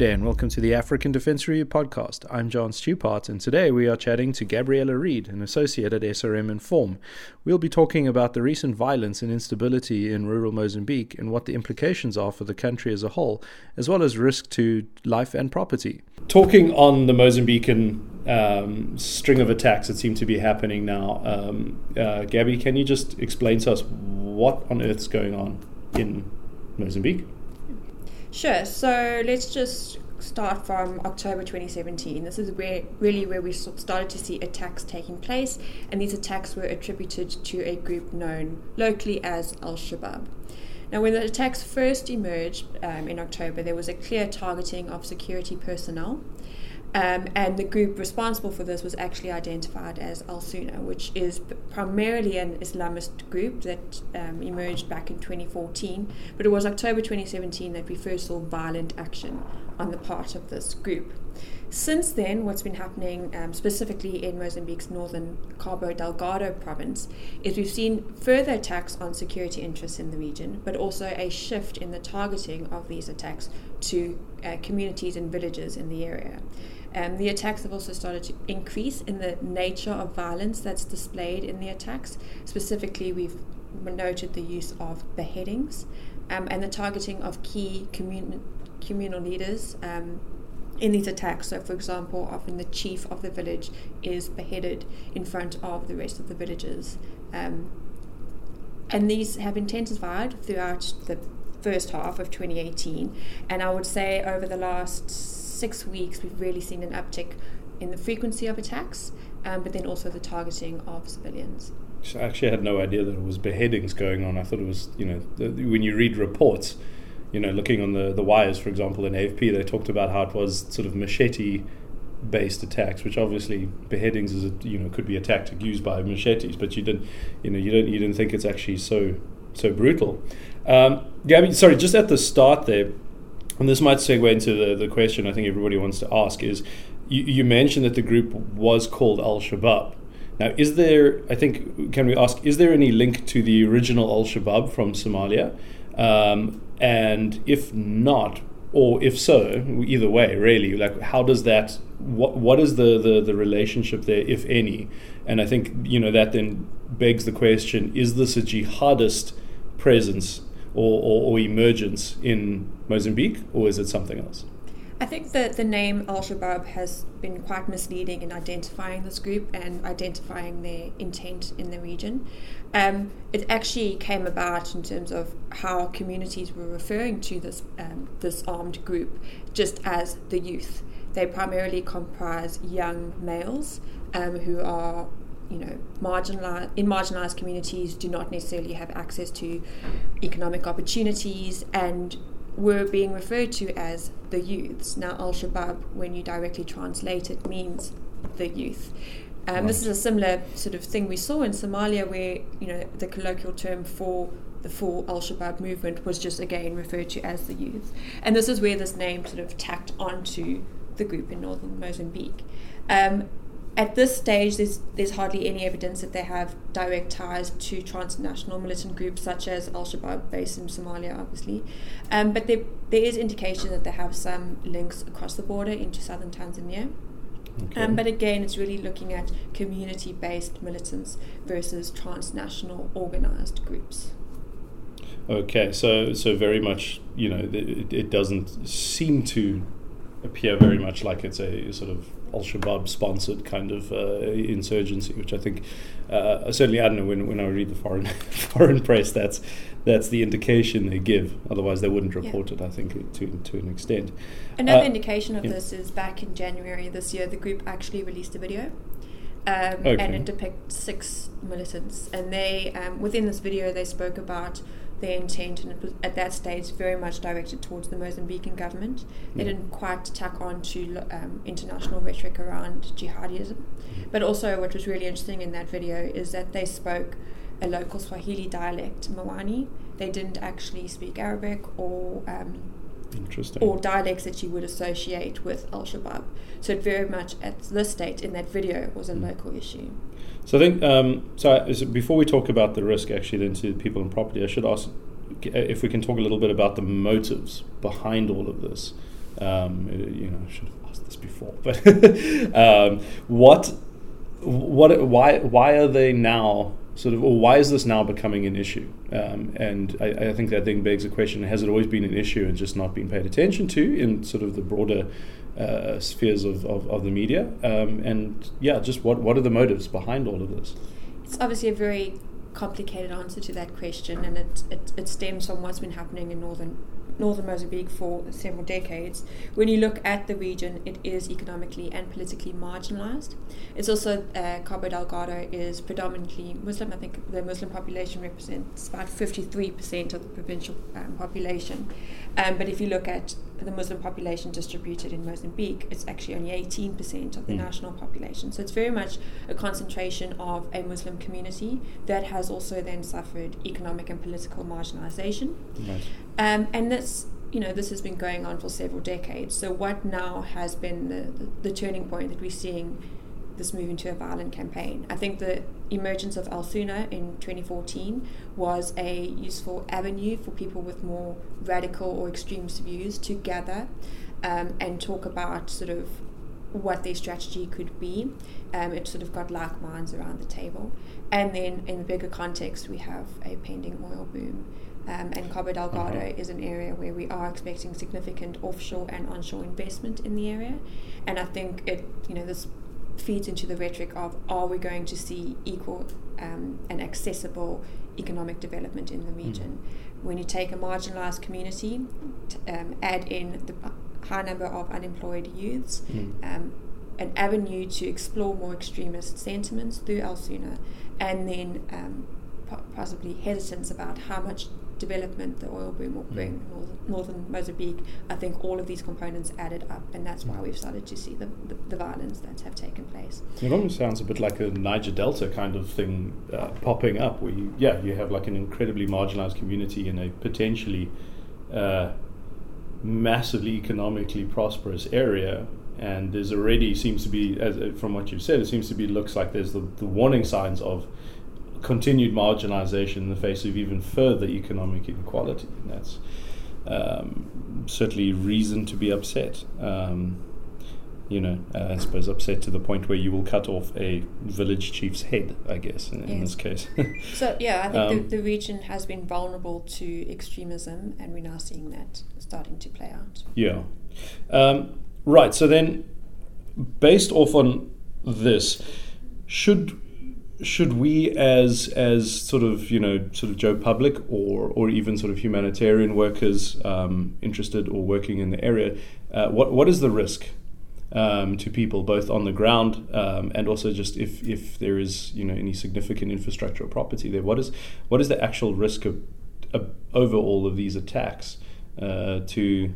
day, and welcome to the African Defence Review podcast. I'm John Stupart, and today we are chatting to Gabriella Reid, an associate at SRM Inform. We'll be talking about the recent violence and instability in rural Mozambique and what the implications are for the country as a whole, as well as risk to life and property. Talking on the Mozambican um, string of attacks that seem to be happening now, um, uh, Gabby, can you just explain to us what on earth's going on in Mozambique? Sure. So let's just start from October 2017. This is where really where we started to see attacks taking place, and these attacks were attributed to a group known locally as Al Shabaab. Now, when the attacks first emerged um, in October, there was a clear targeting of security personnel. Um, and the group responsible for this was actually identified as Al Sunna, which is primarily an Islamist group that um, emerged back in 2014. But it was October 2017 that we first saw violent action on the part of this group. Since then, what's been happening um, specifically in Mozambique's northern Cabo Delgado province is we've seen further attacks on security interests in the region, but also a shift in the targeting of these attacks to uh, communities and villages in the area. Um, the attacks have also started to increase in the nature of violence that's displayed in the attacks. Specifically, we've noted the use of beheadings um, and the targeting of key commun- communal leaders um, in these attacks. So, for example, often the chief of the village is beheaded in front of the rest of the villagers. Um, and these have intensified throughout the first half of 2018. And I would say over the last six weeks, we've really seen an uptick in the frequency of attacks, um, but then also the targeting of civilians. I actually had no idea that it was beheadings going on. I thought it was, you know, when you read reports, you know, looking on the, the wires, for example, in AFP, they talked about how it was sort of machete based attacks, which obviously beheadings is a, you know could be a tactic used by machetes, but you didn't you know you don't you didn't think it's actually so so brutal. Um, Gabby, sorry, just at the start there, and this might segue into the, the question I think everybody wants to ask is you, you mentioned that the group was called Al Shabaab. Now, is there, I think, can we ask, is there any link to the original Al Shabaab from Somalia? Um, and if not, or if so, either way, really, like how does that, what, what is the, the, the relationship there, if any? And I think, you know, that then begs the question is this a jihadist presence or, or, or emergence in Mozambique, or is it something else? I think that the name Al Shabaab has been quite misleading in identifying this group and identifying their intent in the region. Um, it actually came about in terms of how communities were referring to this um, this armed group just as the youth. They primarily comprise young males um, who are you know, marginalized in marginalized communities do not necessarily have access to economic opportunities and were being referred to as the youths. Now, Al Shabaab, when you directly translate it, means the youth. Um, right. This is a similar sort of thing we saw in Somalia, where you know the colloquial term for the full Al Shabaab movement was just again referred to as the youth, and this is where this name sort of tacked onto the group in northern Mozambique. Um, at this stage, there's, there's hardly any evidence that they have direct ties to transnational militant groups such as Al Shabaab, based in Somalia, obviously. Um, but there, there is indication that they have some links across the border into southern Tanzania. Okay. Um, but again, it's really looking at community based militants versus transnational organized groups. Okay, so so very much, you know, it, it doesn't seem to appear very much like it's a sort of Al Shabaab sponsored kind of uh, insurgency, which I think uh, certainly I don't know when, when I read the foreign foreign press that's that's the indication they give. Otherwise, they wouldn't report yeah. it. I think to to an extent. Another uh, indication of yeah. this is back in January this year, the group actually released a video. Um, okay. And it depicts six militants, and they um, within this video they spoke about their intent, and it was at that stage very much directed towards the Mozambican government. They didn't quite tack on to um, international rhetoric around jihadism. But also, what was really interesting in that video is that they spoke a local Swahili dialect, Mwani. They didn't actually speak Arabic or um, or dialects that you would associate with Al Shabaab. So it very much at this state in that video was a mm. local issue. So I think um, so. Before we talk about the risk, actually, then to people and property, I should ask if we can talk a little bit about the motives behind all of this. Um, you know, I should have asked this before, but um, what, what, why, why are they now sort of, or why is this now becoming an issue? Um, and I, I, think that thing begs the question: Has it always been an issue and just not been paid attention to in sort of the broader uh, spheres of, of, of, the media? Um, and yeah, just what what are the motives behind all of this? It's obviously a very complicated answer to that question, and it, it, it stems from what's been happening in northern northern Mozambique for several decades. When you look at the region, it is economically and politically marginalized. It's also, uh, Cabo Delgado is predominantly Muslim. I think the Muslim population represents about 53% of the provincial um, population. Um, but if you look at the Muslim population distributed in Mozambique, it's actually only 18% of the mm. national population. So it's very much a concentration of a Muslim community that has also then suffered economic and political marginalization. Right. Um, and this, you know, this has been going on for several decades. So what now has been the, the, the turning point that we're seeing this move into a violent campaign? I think the emergence of Al Sunna in 2014 was a useful avenue for people with more radical or extremist views to gather um, and talk about sort of what their strategy could be. Um, it sort of got like minds around the table. And then in the bigger context, we have a pending oil boom. Um, and Cabo Delgado uh-huh. is an area where we are expecting significant offshore and onshore investment in the area. And I think it, you know, this feeds into the rhetoric of are we going to see equal um, and accessible economic development in the hmm. region? Mm. When you take a marginalized community, t- um, add in the high number of unemployed youths, mm. um, an avenue to explore more extremist sentiments through Al Sunna, and then um, possibly hesitance about how much development the oil boom will bring mm. northern, northern, Mozambique, I think all of these components added up, and that's why we've started to see the, the, the, violence that have taken place. It almost sounds a bit like a Niger Delta kind of thing uh, popping up, where you, yeah, you have like an incredibly marginalized community in a potentially uh, massively economically prosperous area. And there's already seems to be, as, from what you've said, it seems to be looks like there's the, the warning signs of continued marginalization in the face of even further economic inequality. And that's um, certainly reason to be upset. Um, you know, uh, I suppose upset to the point where you will cut off a village chief's head, I guess, in, in this case. so, yeah, I think um, the, the, region has been vulnerable to extremism, and we're now seeing that starting to play out. Yeah. Um, right, so then, based off on this, should should we as as sort of you know sort of Joe Public or or even sort of humanitarian workers um, interested or working in the area, uh, what what is the risk um, to people both on the ground um, and also just if if there is you know any significant infrastructure or property there, what is what is the actual risk of, of over all of these attacks uh, to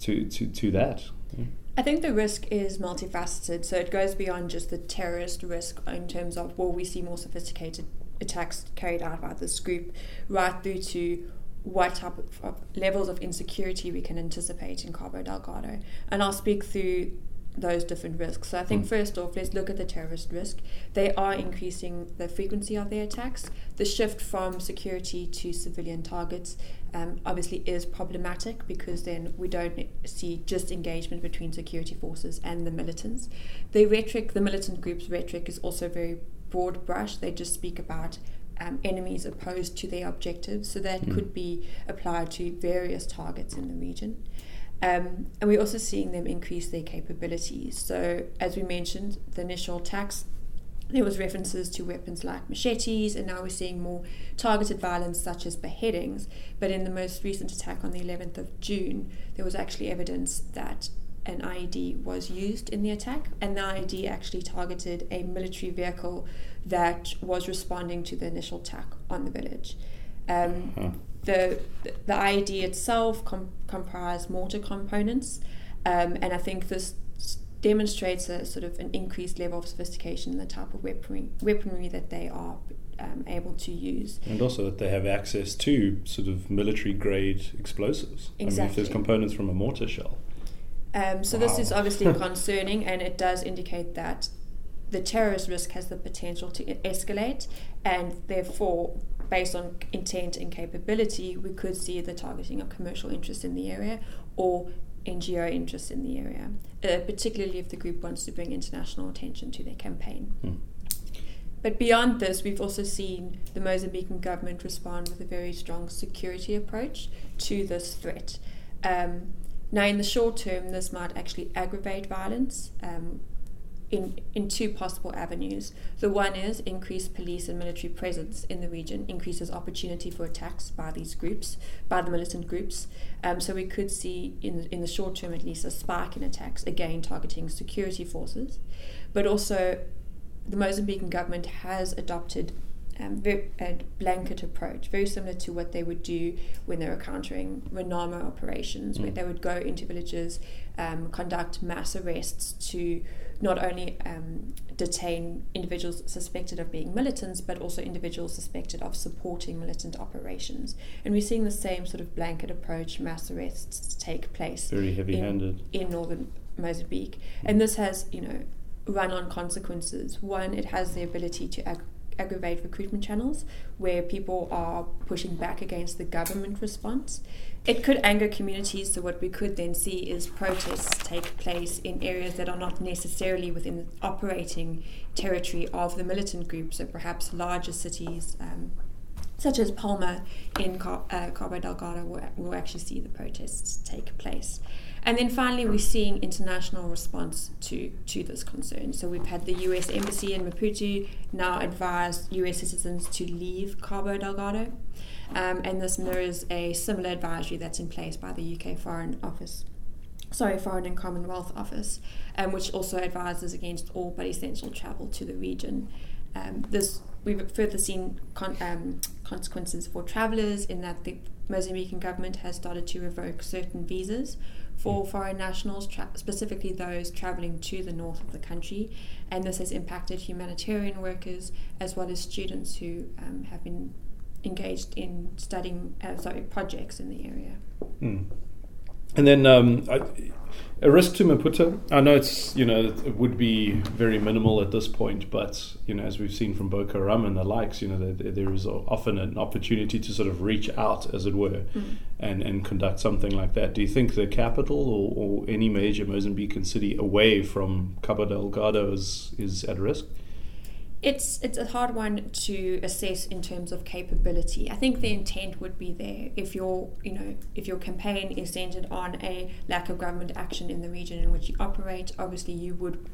to to to that? Yeah. I think the risk is multifaceted, so it goes beyond just the terrorist risk in terms of will we see more sophisticated attacks carried out by this group, right through to what type of levels of insecurity we can anticipate in Cabo Delgado. And I'll speak through those different risks. So I think mm. first off, let's look at the terrorist risk. They are increasing the frequency of their attacks. The shift from security to civilian targets um, obviously is problematic because then we don't see just engagement between security forces and the militants. The rhetoric, the militant group's rhetoric, is also very broad brush. They just speak about um, enemies opposed to their objectives, so that mm. could be applied to various targets in the region. Um, and we're also seeing them increase their capabilities. So, as we mentioned, the initial attacks, there was references to weapons like machetes, and now we're seeing more targeted violence such as beheadings. But in the most recent attack on the 11th of June, there was actually evidence that an IED was used in the attack, and the IED actually targeted a military vehicle that was responding to the initial attack on the village. Um, huh the the IED itself com- comprised mortar components, um, and I think this demonstrates a sort of an increased level of sophistication in the type of weaponry weaponry that they are um, able to use, and also that they have access to sort of military grade explosives. Exactly. I mean, if there's components from a mortar shell. Um, so wow. this is obviously concerning, and it does indicate that the terrorist risk has the potential to escalate, and therefore based on intent and capability, we could see the targeting of commercial interests in the area or NGO interests in the area, uh, particularly if the group wants to bring international attention to their campaign. Mm. But beyond this, we've also seen the Mozambican government respond with a very strong security approach to this threat. Um, now, in the short term, this might actually aggravate violence um, in, in two possible avenues. The one is increased police and military presence in the region, increases opportunity for attacks by these groups, by the militant groups. Um, so we could see, in, in the short term at least, a spike in attacks, again targeting security forces. But also, the Mozambican government has adopted um, very, a blanket approach, very similar to what they would do when they were countering Renamo operations, mm. where they would go into villages, um, conduct mass arrests to not only um, detain individuals suspected of being militants, but also individuals suspected of supporting militant operations. And we're seeing the same sort of blanket approach, mass arrests take place. Very heavy handed. In, in northern Mozambique. Mm. And this has, you know, run on consequences. One, it has the ability to ag- aggravate recruitment channels where people are pushing back against the government response. It could anger communities, so what we could then see is protests take place in areas that are not necessarily within the operating territory of the militant group, so perhaps larger cities. Um, such as Palma in Car- uh, Cabo Delgado, will, will actually see the protests take place. And then finally, we're seeing international response to, to this concern. So we've had the US Embassy in Maputo now advise US citizens to leave Cabo Delgado. Um, and this mirrors a similar advisory that's in place by the UK Foreign Office. Sorry, Foreign and Commonwealth Office, um, which also advises against all but essential travel to the region. Um, this we've further seen con- um, consequences for travellers in that the Mozambican government has started to revoke certain visas for foreign nationals, tra- specifically those travelling to the north of the country, and this has impacted humanitarian workers as well as students who um, have been engaged in studying, uh, sorry, projects in the area. Mm. And then um, I, a risk to Maputo. I know it's you know it would be very minimal at this point, but you know as we've seen from Boko Haram and the likes, you know there, there is often an opportunity to sort of reach out, as it were, mm. and and conduct something like that. Do you think the capital or, or any major Mozambican city away from Cabo Delgado is is at risk? It's it's a hard one to assess in terms of capability. I think the intent would be there if your you know if your campaign is centered on a lack of government action in the region in which you operate. Obviously, you would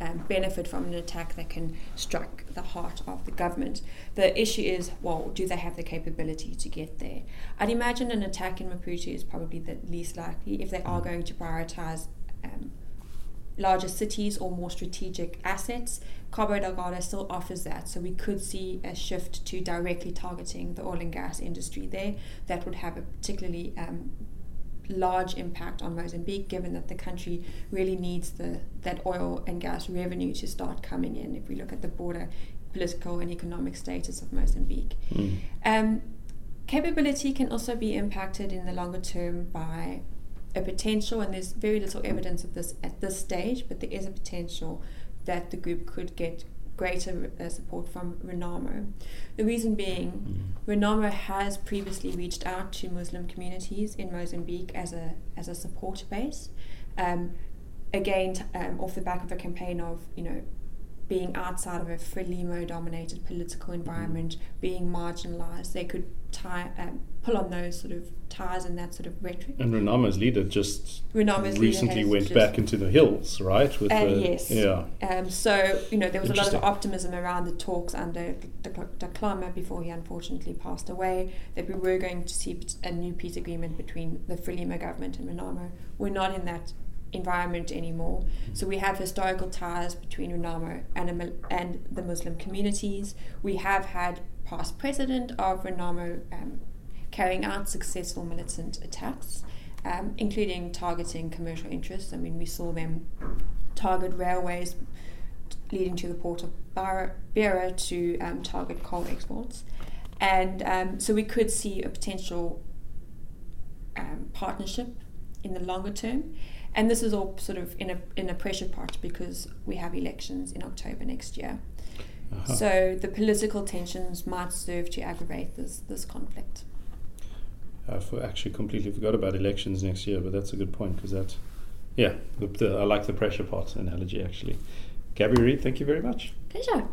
um, benefit from an attack that can strike the heart of the government. The issue is, well, do they have the capability to get there? I'd imagine an attack in Maputo is probably the least likely if they are going to prioritize. Um, larger cities or more strategic assets, Cabo Delgado still offers that. So we could see a shift to directly targeting the oil and gas industry there. That would have a particularly um, large impact on Mozambique, given that the country really needs the that oil and gas revenue to start coming in. If we look at the broader political and economic status of Mozambique. Mm. Um, capability can also be impacted in the longer term by a potential, and there's very little evidence of this at this stage, but there is a potential that the group could get greater uh, support from Renamo. The reason being, mm. Renamo has previously reached out to Muslim communities in Mozambique as a as a support base. Um, again, t- um, off the back of a campaign of you know being outside of a Frelimo dominated political environment, being marginalized, they could tie, um, pull on those sort of ties and that sort of rhetoric. And Renamo's leader just Renamo's recently leader went back into the hills, right? With uh, the, yes. Yeah. Um, so, you know, there was a lot of optimism around the talks under Dhlakama before he unfortunately passed away that we were going to see a new peace agreement between the Frelimo government and Renamo. We're not in that environment anymore. So we have historical ties between Renamo and, and the Muslim communities. We have had past president of Renamo um, carrying out successful militant attacks, um, including targeting commercial interests. I mean, we saw them target railways leading to the port of Beira to um, target coal exports. And um, so we could see a potential um, partnership in the longer term. And this is all sort of in a in a pressure pot because we have elections in October next year. Uh-huh. So the political tensions might serve to aggravate this this conflict. I for actually completely forgot about elections next year, but that's a good point because that, yeah, the, the, I like the pressure pot analogy actually. Gabby Reid, thank you very much. Pleasure.